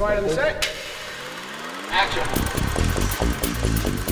Quiet on the set. Action.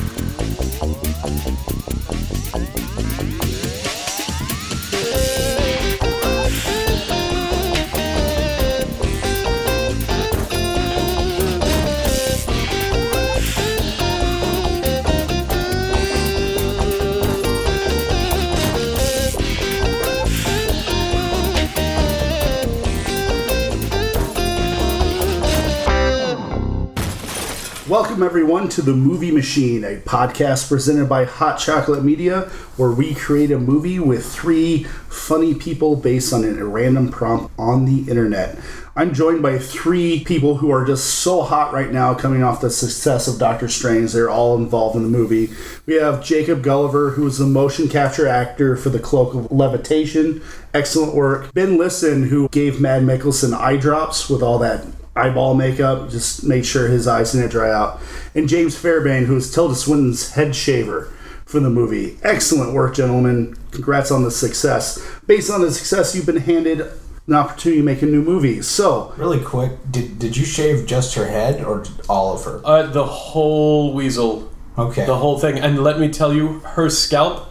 Welcome, everyone, to The Movie Machine, a podcast presented by Hot Chocolate Media, where we create a movie with three funny people based on a random prompt on the internet. I'm joined by three people who are just so hot right now coming off the success of Doctor Strange. They're all involved in the movie. We have Jacob Gulliver, who is the motion capture actor for The Cloak of Levitation. Excellent work. Ben Lifson, who gave Mads Mikkelsen eye drops with all that eyeball makeup, just made sure his eyes didn't dry out. And James Fairbairn, who is Tilda Swinton's head shaver for the movie. Excellent work, gentlemen. Congrats on the success. Based on the success, you've been handed an opportunity to make a new movie. So, Really quick, did, did you shave just her head or all of her? Uh, the whole weasel, Okay. the whole thing, and let me tell you, her scalp,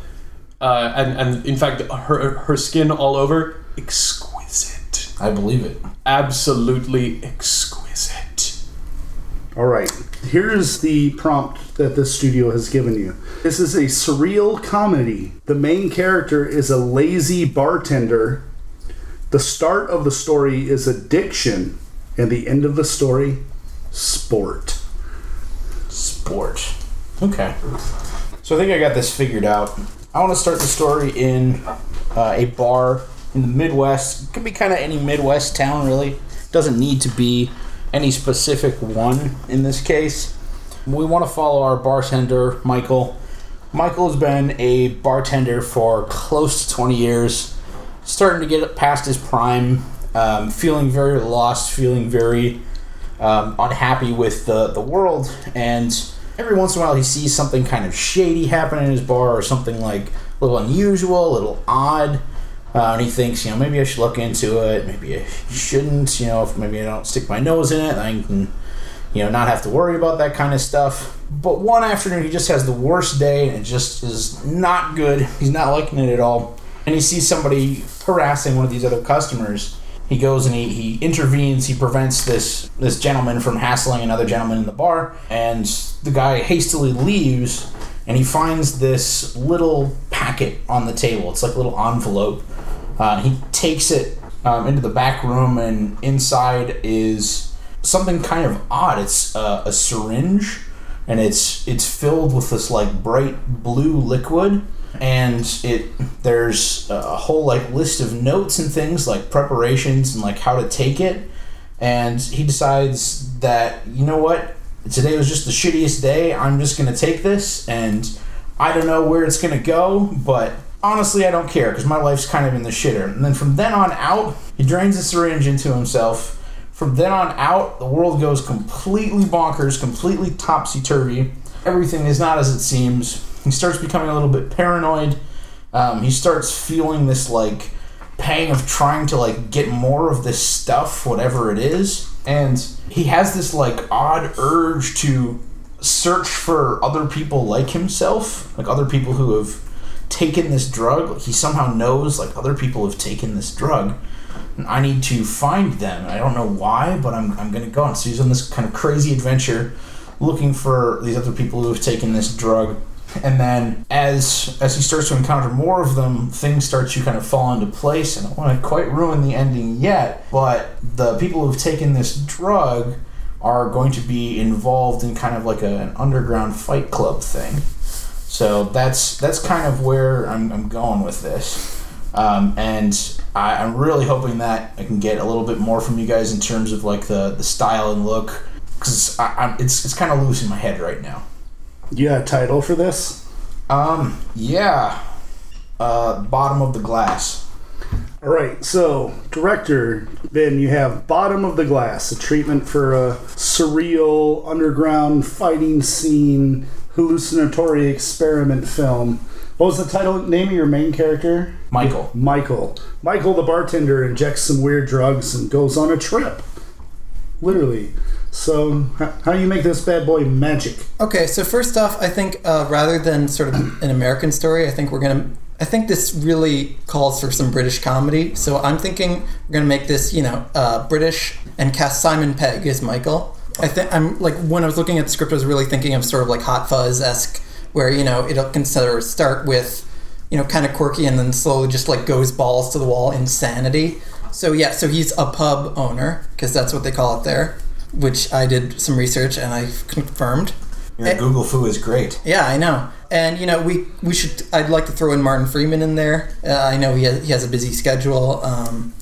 uh, and and in fact, her her skin all over, exquisite, I believe it. absolutely exquisite. all right, here's the prompt that the studio has given you. This is a surreal comedy. The main character is a lazy bartender. The start of the story is addiction, and the end of the story, sport. Sport. Okay. So I think I got this figured out. I want to start the story in uh, a bar in the Midwest. It could be kind of any Midwest town, really. Doesn't need to be any specific one in this case. We want to follow our bartender, Michael. Michael has been a bartender for close to 20 years, starting to get past his prime, um, feeling very lost, feeling very um, unhappy with the, the world, and every once in a while he sees something kind of shady happen in his bar or something like a little unusual, a little odd. Uh, and he thinks, you know, maybe I should look into it. Maybe I shouldn't. You know, if maybe I don't stick my nose in it, I can, you know, not have to worry about that kind of stuff. But one afternoon, he just has the worst day, and it just is not good. He's not liking it at all. And he sees somebody harassing one of these other customers. He goes and he, he intervenes. He prevents this this gentleman from hassling another gentleman in the bar, and the guy hastily leaves. And he finds this little packet on the table. It's like a little envelope. Uh, he takes it um, into the back room, and inside is something kind of odd. It's uh, a syringe, and it's it's filled with this like bright blue liquid, and it there's a whole like list of notes and things like preparations and like how to take it. And he decides that you know what, today was just the shittiest day. I'm just gonna take this, and I don't know where it's gonna go, but honestly, I don't care because my life's kind of in the shitter. And then from then on out, he drains the syringe into himself. From then on out, the world goes completely bonkers, completely topsy turvy. Everything is not as it seems. He starts becoming a little bit paranoid. Um, he starts feeling this like pang of trying to like get more of this stuff, whatever it is. And he has this like odd urge to search for other people like himself, like other people who have taken this drug. He somehow knows like other people have taken this drug. And I need to find them. I don't know why, but I'm, I'm gonna go. And so he's on this kind of crazy adventure looking for these other people who have taken this drug. And then as as he starts to encounter more of them, things start to kind of fall into place. And I don't want to quite ruin the ending yet, but the people who have taken this drug are going to be involved in kind of like a, an underground fight club thing. So that's that's kind of where I'm, I'm going with this, um, and I, I'm really hoping that I can get a little bit more from you guys in terms of like the, the style and look, because it's it's kind of loose in my head right now. You got a title for this? Um, yeah, uh, bottom of the glass. All right, so director Ben, you have Bottom of the Glass, a treatment for a surreal underground fighting scene, hallucinatory experiment film. What was the title name of your main character? Michael. Michael. Michael, the bartender, injects some weird drugs and goes on a trip. Literally. So, how do you make this bad boy magic? Okay, so first off, I think uh, rather than sort of an American story, I think we're gonna. I think this really calls for some British comedy. So I'm thinking we're gonna make this, you know, uh, British and cast Simon Pegg as Michael. I think I'm like when I was looking at the script, I was really thinking of sort of like Hot Fuzz esque, where you know it'll consider start with, you know, kind of quirky and then slowly just like goes balls to the wall insanity. So yeah, so he's a pub owner because that's what they call it there, which I did some research and I confirmed. Your Eh. Google Foo is great. Yeah, I know. And you know, we we should. I'd like to throw in Martin Freeman in there. Uh, I know he has, he has a busy schedule. Um,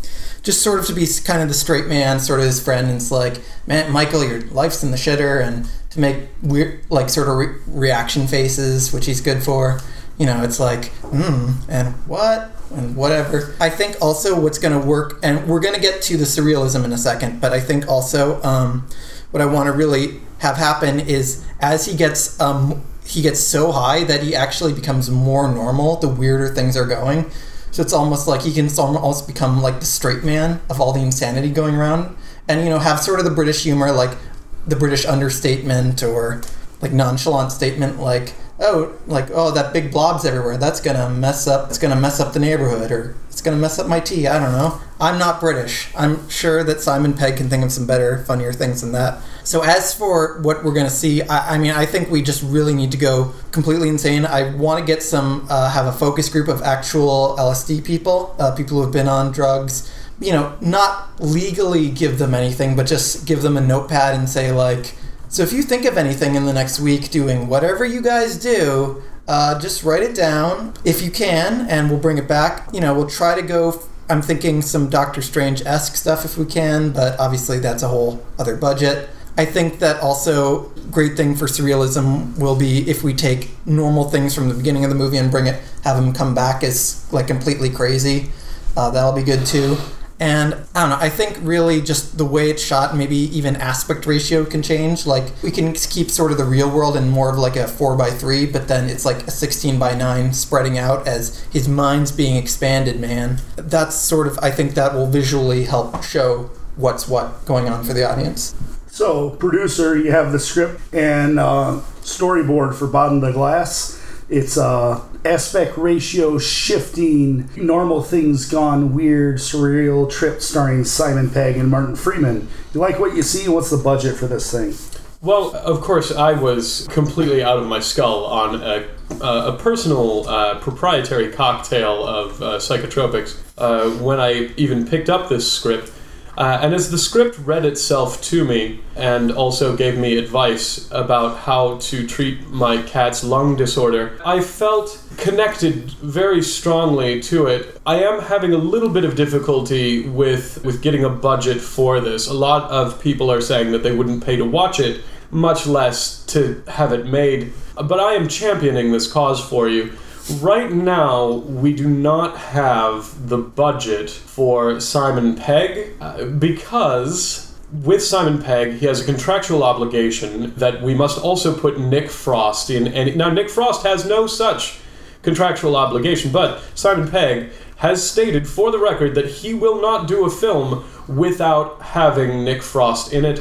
just sort of to be kind of the straight man, sort of his friend, and it's like, man, Michael, your life's in the shitter, and to make weird, like sort of re- reaction faces, which he's good for. You know, it's like, hmm, and what, and whatever. I think also what's going to work, and we're going to get to the surrealism in a second, but I think also um, what I want to really have happen is as he gets um, he gets so high that he actually becomes more normal the weirder things are going. So it's almost like he can almost become like the straight man of all the insanity going around, and you know have sort of the British humor, like the British understatement or like nonchalant statement, like oh, like oh that big blob's everywhere. That's gonna mess up. It's gonna mess up the neighborhood, or it's gonna mess up my tea. I don't know. I'm not British. I'm sure that Simon Pegg can think of some better, funnier things than that. So as for what we're gonna see, I, I mean, I think we just really need to go completely insane. I want to get some, uh, have a focus group of actual LSD people, uh, people who have been on drugs. You know, not legally give them anything, but just give them a notepad and say like, so if you think of anything in the next week doing whatever you guys do, uh, just write it down if you can, and we'll bring it back. You know, we'll try to go. I'm thinking some Doctor Strange esque stuff if we can, but obviously that's a whole other budget. I think that also great thing for surrealism will be if we take normal things from the beginning of the movie and bring it, have them come back as like completely crazy. Uh, that'll be good too. And I don't know. I think really just the way it's shot, maybe even aspect ratio can change. Like we can keep sort of the real world in more of like a four by three, but then it's like a sixteen by nine spreading out as his mind's being expanded. Man, that's sort of I think that will visually help show what's what going on for the audience. So, producer, you have the script and uh, storyboard for Bottom of the Glass. It's uh, aspect ratio shifting, normal things gone weird, surreal trip starring Simon Pegg and Martin Freeman. You like what you see? What's the budget for this thing? Well, of course, I was completely out of my skull on a, a personal uh, proprietary cocktail of uh, psychotropics uh, when I even picked up this script. Uh, and as the script read itself to me and also gave me advice about how to treat my cat's lung disorder, I felt connected very strongly to it. I am having a little bit of difficulty with, with getting a budget for this. A lot of people are saying that they wouldn't pay to watch it, much less to have it made. But I am championing this cause for you. Right now, we do not have the budget for Simon Pegg uh, because with Simon Pegg, he has a contractual obligation that we must also put Nick Frost in. And now, Nick Frost has no such contractual obligation, but Simon Pegg has stated for the record that he will not do a film without having Nick Frost in it.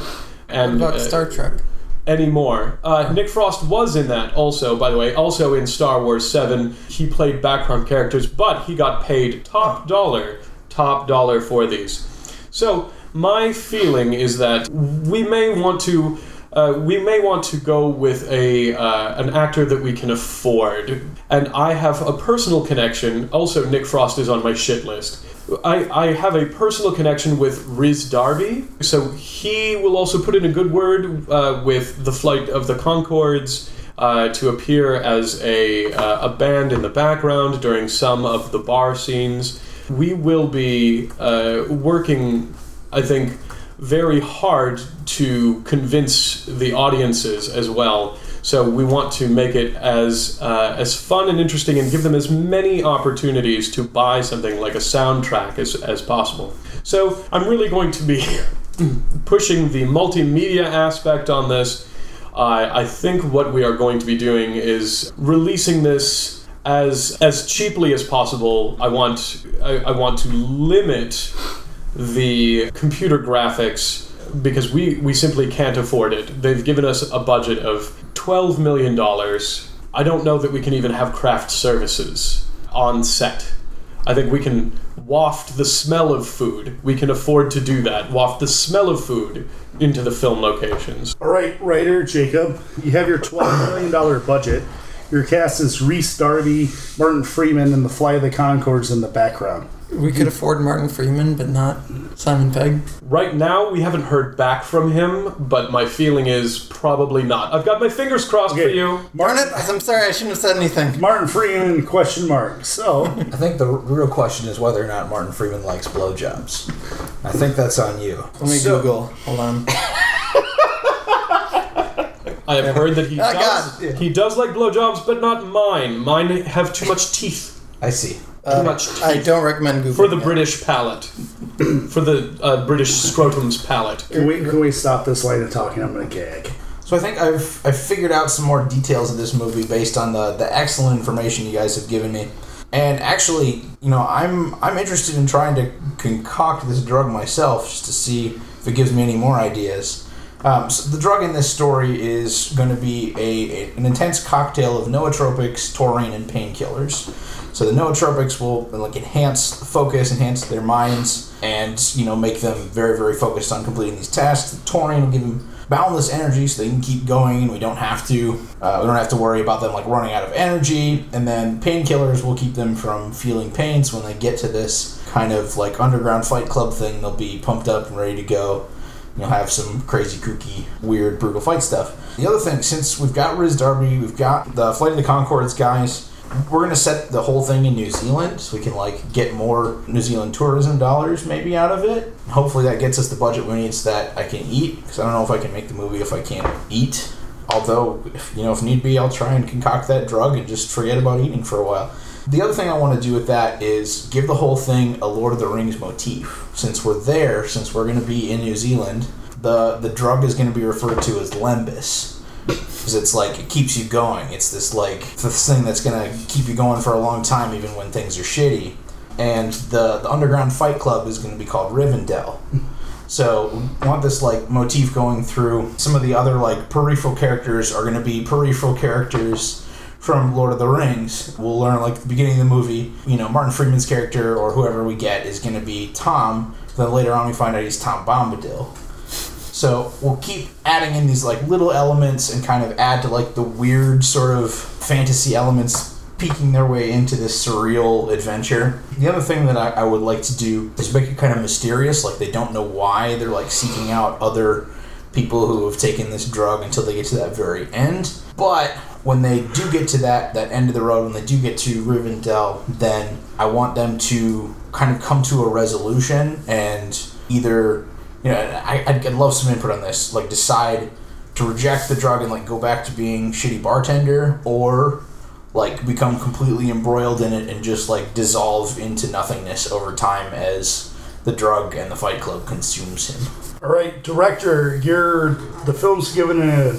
And What about uh, Star Trek? Anymore. Uh, Nick Frost was in that also, by the way, also in Star Wars 7. He played background characters, but he got paid top dollar, top dollar for these. So, my feeling is that we may want to. Uh, we may want to go with a uh, an actor that we can afford, and I have a personal connection. Also, Nick Frost is on my shit list. I, I have a personal connection with Rhys Darby, so he will also put in a good word uh, with the Flight of the Conchords uh, to appear as a, uh, a band in the background during some of the bar scenes. We will be uh, working, I think, very hard to convince the audiences as well. So we want to make it as uh, as fun and interesting, and give them as many opportunities to buy something like a soundtrack as, as possible. So I'm really going to be pushing the multimedia aspect on this. I I think what we are going to be doing is releasing this as as cheaply as possible. I want I, I want to limit the computer graphics because we we simply can't afford it. They've given us a budget of twelve million dollars. I don't know that we can even have craft services on set. I think we can waft the smell of food. We can afford to do that. Waft the smell of food into the film locations. All right, writer Jacob, you have your $12 million budget. Your cast is Rhys Darby, Martin Freeman, and the Fly of the Conchords in the background. We could afford Martin Freeman, but not Simon Pegg. Right now, we haven't heard back from him, but my feeling is probably not. I've got my fingers crossed for Okay. you. Darn it! I'm sorry, I shouldn't have said anything. Martin Freeman, question mark. So, I think the real question is whether or not Martin Freeman likes blowjobs. I think that's on you. Let me So- Google. Hold on. I have heard that he Ah, does. God. He does like blowjobs, but not mine. Mine have too much teeth. I see. Too much teeth. I don't recommend Google. for the British palate, for the uh, British scrotum's palate. can we, can we stop this line of talking? I'm going to gag. So I think I've I've figured out some more details of this movie based on the the excellent information you guys have given me. And actually, you know, I'm I'm interested in trying to concoct this drug myself just to see if it gives me any more ideas. Um, so the drug in this story is going to be a, a an intense cocktail of nootropics, taurine, and painkillers. So the nootropics will like enhance focus, enhance their minds, and you know make them very very focused on completing these tasks. The taurine will give them boundless energy, so they can keep going, we don't have to uh, we don't have to worry about them like running out of energy. And then painkillers will keep them from feeling pains when they get to this kind of like underground fight club thing. They'll be pumped up and ready to go. You'll have some crazy, kooky, weird, brutal fight stuff. The other thing, since we've got Rhys Darby, we've got the Flight of the Conchords guys, we're gonna set the whole thing in New Zealand so we can like get more New Zealand tourism dollars maybe out of it. Hopefully that gets us the budget we need so that I can eat because I don't know if I can make the movie if I can't eat. Although, you know, if need be, I'll try and concoct that drug and just forget about eating for a while. The other thing I want to do with that is give the whole thing a Lord of the Rings motif. Since we're there, since we're going to be in New Zealand, the the drug is going to be referred to as Lembas because it's like it keeps you going. It's this like this thing that's gonna keep you going for a long time, even when things are shitty. And the the underground fight club is gonna be called Rivendell. So we want this like motif going through. Some of the other like peripheral characters are gonna be peripheral characters from Lord of the Rings. We'll learn like the beginning of the movie, you know, Martin Freeman's character or whoever we get is gonna be Tom. Then later on we find out he's Tom Bombadil. So we'll keep adding in these like little elements and kind of add to like the weird sort of fantasy elements peeking their way into this surreal adventure. The other thing that I, I would like to do is make it kind of mysterious, like they don't know why they're like seeking out other people who have taken this drug until they get to that very end. But when they do get to that that end of the road, when they do get to Rivendell, then I want them to kind of come to a resolution and either you know, I, I'd, I'd love some input on this. Like, decide to reject the drug and like go back to being shitty bartender, or like become completely embroiled in it and just like dissolve into nothingness over time as the drug and the Fight Club consumes him. All right, director, you're the film's given a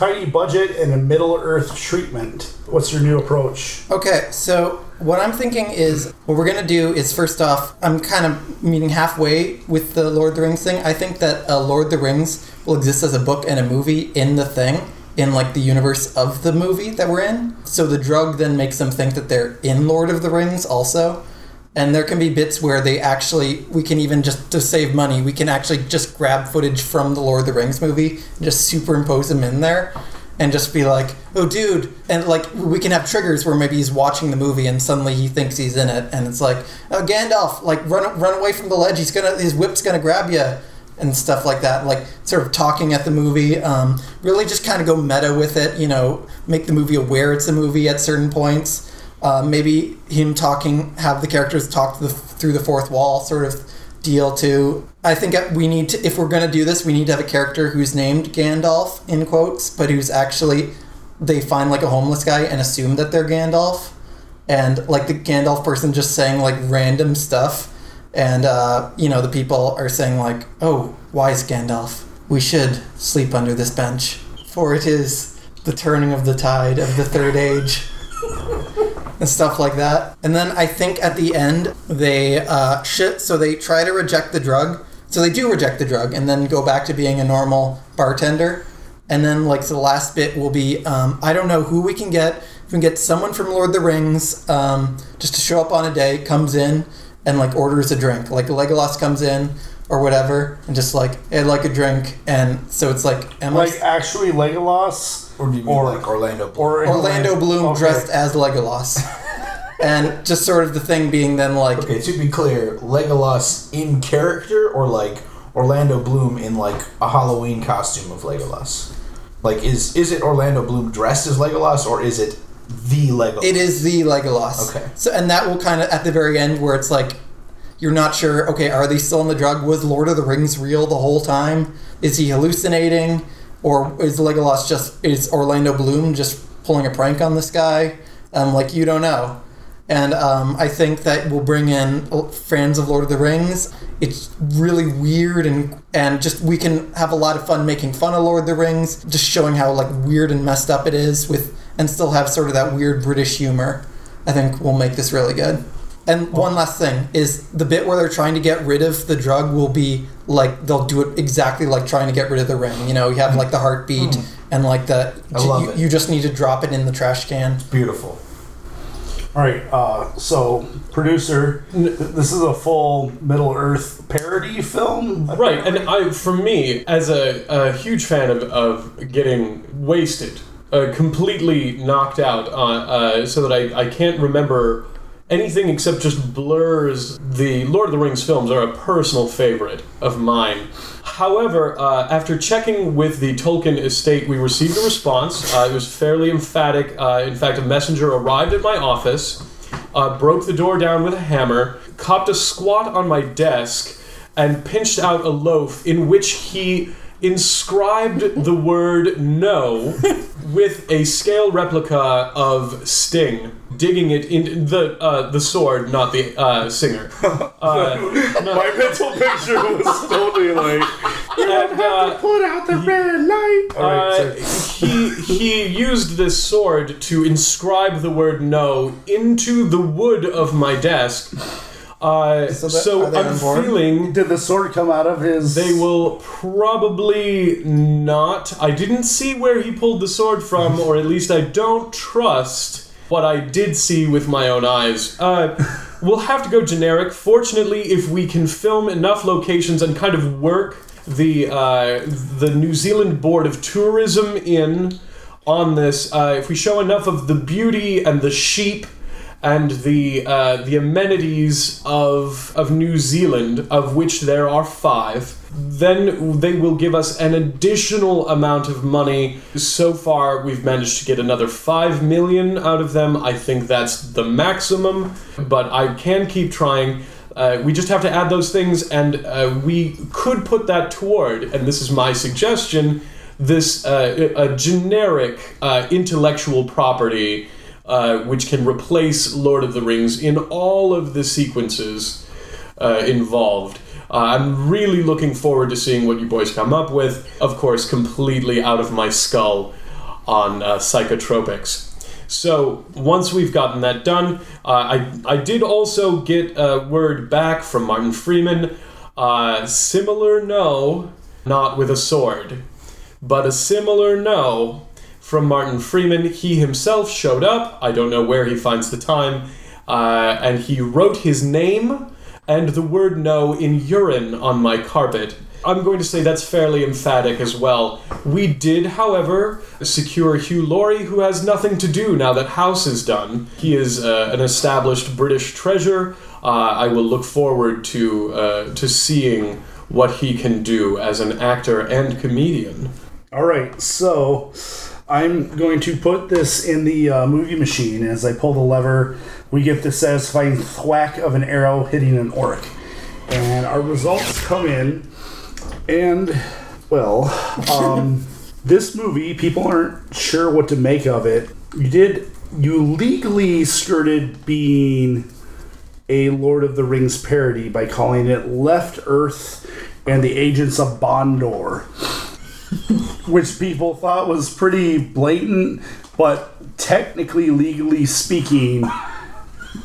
tiny budget and a Middle Earth treatment. What's your new approach? Okay, so what I'm thinking is what we're gonna do is first off, I'm kind of meeting halfway with the Lord of the Rings thing. I think that uh, Lord of the Rings will exist as a book and a movie in the thing, in like the universe of the movie that we're in. So the drug then makes them think that they're in Lord of the Rings also. And there can be bits where they actually, we can even just to save money, we can actually just grab footage from the Lord of the Rings movie and just superimpose them in there and just be like, "Oh, dude," and like we can have triggers where maybe he's watching the movie and suddenly he thinks he's in it, and it's like, "Oh, Gandalf, like run run away from the ledge. He's gonna his whip's gonna grab you." And stuff like that, like sort of talking at the movie, um, really just kind of go meta with it, you know, make the movie aware it's a movie at certain points. Uh, maybe him talking, have the characters talk the, through the fourth wall, sort of deal too. I think we need to, if we're going to do this, we need to have a character who's named Gandalf in quotes, but who's actually they find like a homeless guy and assume that they're Gandalf, and like the Gandalf person just saying like random stuff, and uh, you know the people are saying like, "Oh, wise Gandalf, we should sleep under this bench, for it is the turning of the tide of the third age." and stuff like that. And then I think at the end they uh, shit. So they try to reject the drug. So they do reject the drug and then go back to being a normal bartender. And then, like, the last bit will be um, I don't know who we can get. We can get someone from Lord of the Rings um, just to show up on a day, comes in, and, like, orders a drink. Like, Legolas comes in or whatever, and just, like, I'd like a drink. And so it's like, I. Like actually Legolas Or do you mean Or- like Orlando Bloom? or Orlando Bloom Okay. dressed as Legolas. and just sort of the thing being then, like, Okay, to be clear, Legolas in character or like Orlando Bloom in like a Halloween costume of Legolas? Like is is it Orlando Bloom dressed as Legolas or is it the Legolas? It is the Legolas. Okay. So and that will kind of at the very end where it's like you're not sure. Okay, are they still on the drug? Was Lord of the Rings real the whole time? Is he hallucinating, or is Legolas just is Orlando Bloom just pulling a prank on this guy? Um, like you don't know. And um, I think that will bring in fans of Lord of the Rings. It's really weird and and just we can have a lot of fun making fun of Lord of the Rings, just showing how like weird and messed up it is with and still have sort of that weird British humor. I think will make this really good. And one last thing is the bit where they're trying to get rid of the drug will be like they'll do it exactly like trying to get rid of the ring. You know, you have like the heartbeat and like the I love you, it. you just need to drop it in the trash can. Beautiful. All right, uh, so producer, this is a full Middle Earth parody film, Right, and I, for me, as a, a huge fan of, of getting wasted, uh, completely knocked out, uh, uh, so that I, I can't remember anything except just blurs. The Lord of the Rings films are a personal favorite of mine. However, uh, after checking with the Tolkien estate, we received a response. Uh, it was fairly emphatic. Uh, in fact, a messenger arrived at my office, uh, broke the door down with a hammer, copped a squat on my desk, and pinched out a loaf in which he inscribed the word no with a scale replica of Sting, digging it into the uh, the sword, not the uh, singer. Uh, My mental picture was totally like, you and, uh, put out the red light. All right, Uh, he he used this sword to inscribe the word no into the wood of my desk. Uh, So so that- are they I'm on feeling did the sword come out of his? they will probably not. I didn't see where he pulled the sword from, or at least I don't trust what I did see with my own eyes. Uh, we'll have to go generic. Fortunately, if we can film enough locations and kind of work the uh, the New Zealand Board of Tourism in on this, uh, if we show enough of the beauty and the sheep and the uh, the amenities of of New Zealand, of which there are five, then they will give us an additional amount of money. So far, we've managed to get another five million out of them. I think that's the maximum, but I can keep trying. Uh, we just have to add those things, and uh, we could put that toward. And this is my suggestion: this uh, a generic uh, intellectual property uh, which can replace Lord of the Rings in all of the sequences uh, involved. Uh, I'm really looking forward to seeing what you boys come up with. Of course, completely out of my skull on uh, psychotropics. So once we've gotten that done, uh, I I did also get a word back from Martin Freeman. Similar no, not with a sword, but a similar no from Martin Freeman. He himself showed up. I don't know where he finds the time, uh, and he wrote his name and the word no in urine on my carpet. I'm going to say that's fairly emphatic as well. We did, however, secure Hugh Laurie, who has nothing to do now that House is done. He is uh, an established British treasure. Uh, I will look forward to uh, to seeing what he can do as an actor and comedian. All right, so I'm going to put this in the uh, movie machine. As I pull the lever, we get the satisfying thwack of an arrow hitting an orc. And our results come in, and, well, um, this movie, people aren't sure what to make of it. You did, you legally skirted being a Lord of the Rings parody by calling it Left Earth and the Agents of Bondor which people thought was pretty blatant, but technically, legally speaking,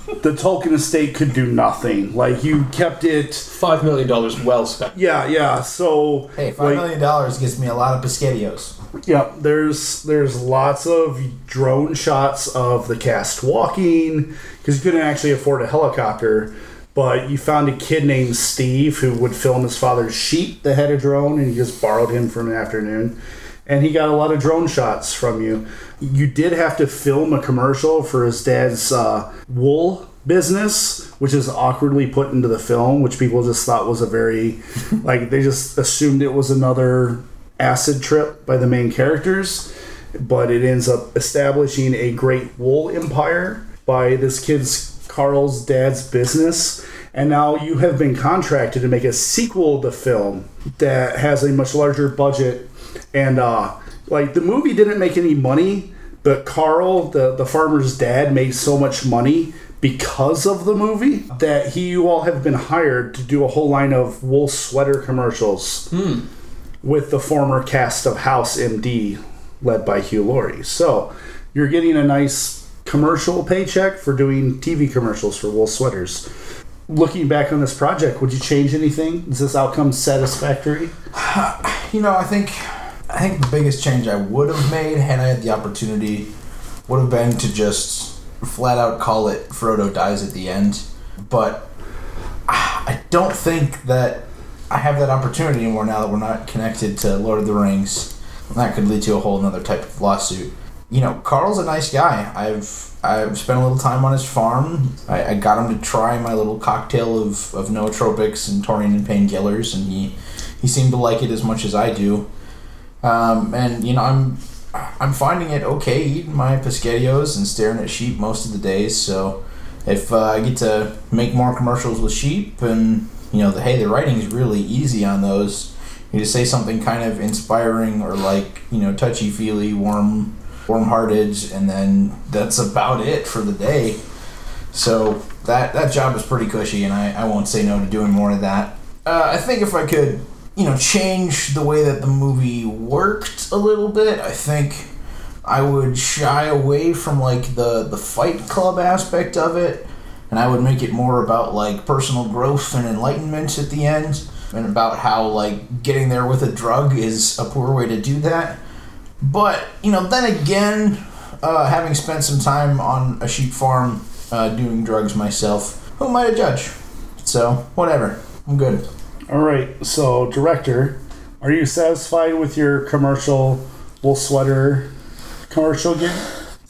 the Tolkien estate could do nothing. Like you kept it. Five million dollars well spent. Yeah, yeah. So Hey, five like, million dollars gets me a lot of pescadios. Yeah, there's there's lots of drone shots of the cast walking because you couldn't actually afford a helicopter. But you found a kid named Steve who would film his father's sheep that had a drone, and you just borrowed him for an afternoon. And he got a lot of drone shots from you. You did have to film a commercial for his dad's uh, wool business, which is awkwardly put into the film, which people just thought was a very, like, they just assumed it was another acid trip by the main characters, but it ends up establishing a great wool empire by this kid's Carl's dad's business. And now you have been contracted to make a sequel to the film that has a much larger budget. And uh, like the movie didn't make any money, but Carl, the, the farmer's dad, made so much money because of the movie that he you all have been hired to do a whole line of wool sweater commercials with the former cast of House MD, led by Hugh Laurie. So you're getting a nice commercial paycheck for doing TV commercials for wool sweaters. Looking back on this project, would you change anything? Is this outcome satisfactory? You know, I think I think the biggest change I would have made had I had the opportunity would have been to just flat out call it Frodo dies at the end. But I don't think that I have that opportunity anymore now that we're not connected to Lord of the Rings. That could lead to a whole another type of lawsuit. You know, Carl's a nice guy. I've I've spent a little time on his farm. I, I got him to try my little cocktail of, of nootropics and taurine and painkillers, and he he seemed to like it as much as I do. Um, and you know, I'm I'm finding it okay eating my pescadios and staring at sheep most of the days. So if uh, I get to make more commercials with sheep, and you know, the hey, the writing's really easy on those. You just say something kind of inspiring or like you know, touchy feely, warm, warm-hearted, and then that's about it for the day. So that that job is pretty cushy, and I, I won't say no to doing more of that. Uh, I think if I could, you know, change the way that the movie worked a little bit, I think I would shy away from like the the Fight Club aspect of it, and I would make it more about like personal growth and enlightenment at the end, and about how like getting there with a drug is a poor way to do that. But you know, then again, uh, having spent some time on a sheep farm uh, doing drugs myself, who am I to judge? So whatever, I'm good. All right, so director, are you satisfied with your commercial wool sweater commercial gig?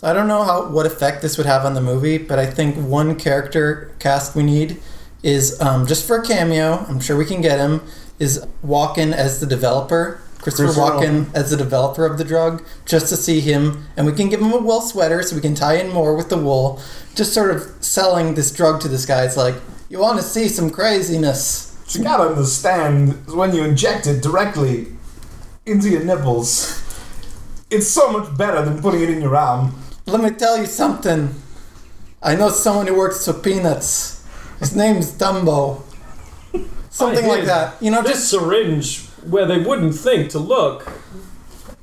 I don't know how what effect this would have on the movie, but I think one character cast we need is um, just for a cameo. I'm sure we can get him. Is Walken as the developer, Christopher Walken as the developer of the drug, just to see him, and we can give him a wool sweater so we can tie in more with the wool. Just sort of selling this drug to this guy. It's like you want to see some craziness. You gotta understand when you inject it directly into your nipples, it's so much better than putting it in your arm. Let me tell you something. I know someone who works for peanuts. His name's Dumbo. Something like that. You know, This just syringe where they wouldn't think to look,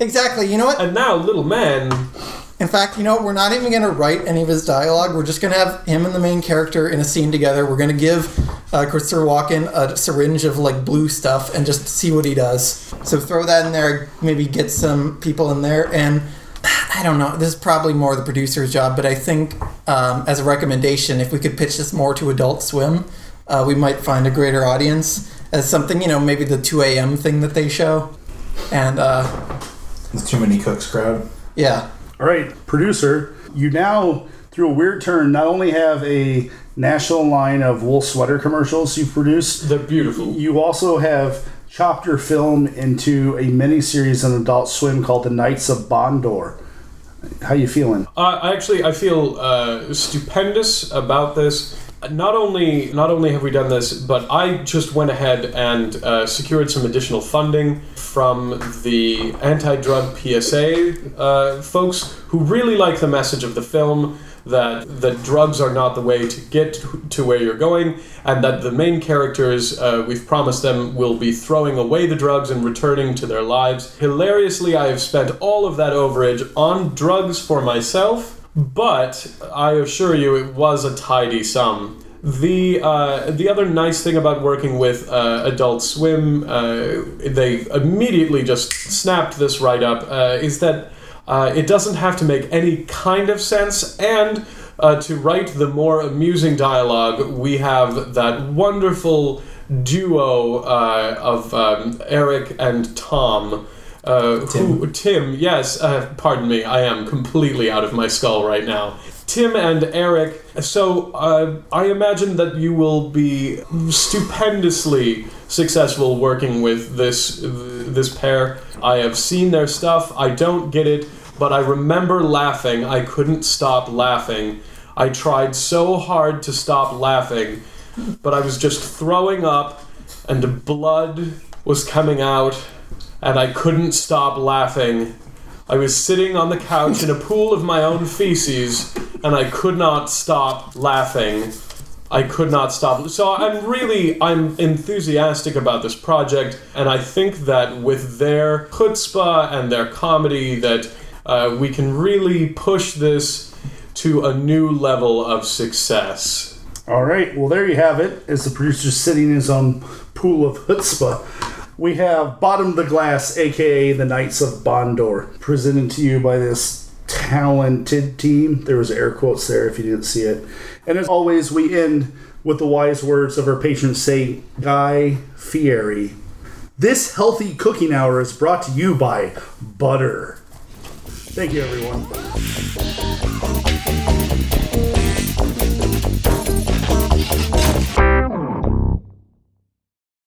exactly. You know what? and now little man. In fact, you know, we're not even going to write any of his dialogue. We're just going to have him and the main character in a scene together. We're going to give uh, Christopher Walken a syringe of like blue stuff and just see what he does. So throw that in there. Maybe get some people in there. And I don't know. This is probably more the producer's job, but I think um, as a recommendation, if we could pitch this more to Adult Swim, uh, we might find a greater audience as something. You know, maybe the 2 a.m. thing that they show. And uh, It's too many cooks crowd. yeah. All right, producer, you now, through a weird turn, not only have a national line of wool sweater commercials you've produced, They're beautiful. you also have chopped your film into a mini series on Adult Swim called The Knights of Bondor. How you feeling? Uh, I actually, I feel uh, stupendous about this. Not only, not only have we done this, but I just went ahead and uh, secured some additional funding from the anti-drug PSA uh, folks who really like the message of the film that that drugs are not the way to get to where you're going, and that the main characters uh, we've promised them will be throwing away the drugs and returning to their lives. Hilariously, I have spent all of that overage on drugs for myself but I assure you, it was a tidy sum. The uh, the other nice thing about working with uh, Adult Swim, uh, they immediately just snapped this right up, uh, is that uh, it doesn't have to make any kind of sense, and uh, to write the more amusing dialogue, we have that wonderful duo of um, Eric and Tom. Uh, Who, Tim, yes, uh, pardon me, I am completely out of my skull right now. Tim and Eric. So uh, I imagine that you will be stupendously successful working with this this pair. I have seen their stuff. I don't get it, but I remember laughing. I couldn't stop laughing. I tried so hard to stop laughing, but I was just throwing up, and blood was coming out, and I couldn't stop laughing. I was sitting on the couch in a pool of my own feces, and I could not stop laughing. I could not stop. So I'm really I'm enthusiastic about this project, and I think that with their chutzpah and their comedy, that uh, we can really push this to a new level of success. All right, well, there you have it. As the producer sitting in his own pool of chutzpah, we have Bottom of the Glass, aka the Knights of Bondor, presented to you by this talented team. There was air quotes there if you didn't see it. And as always, we end with the wise words of our patron saint, Guy Fieri. This healthy cooking hour is brought to you by butter. Thank you, everyone.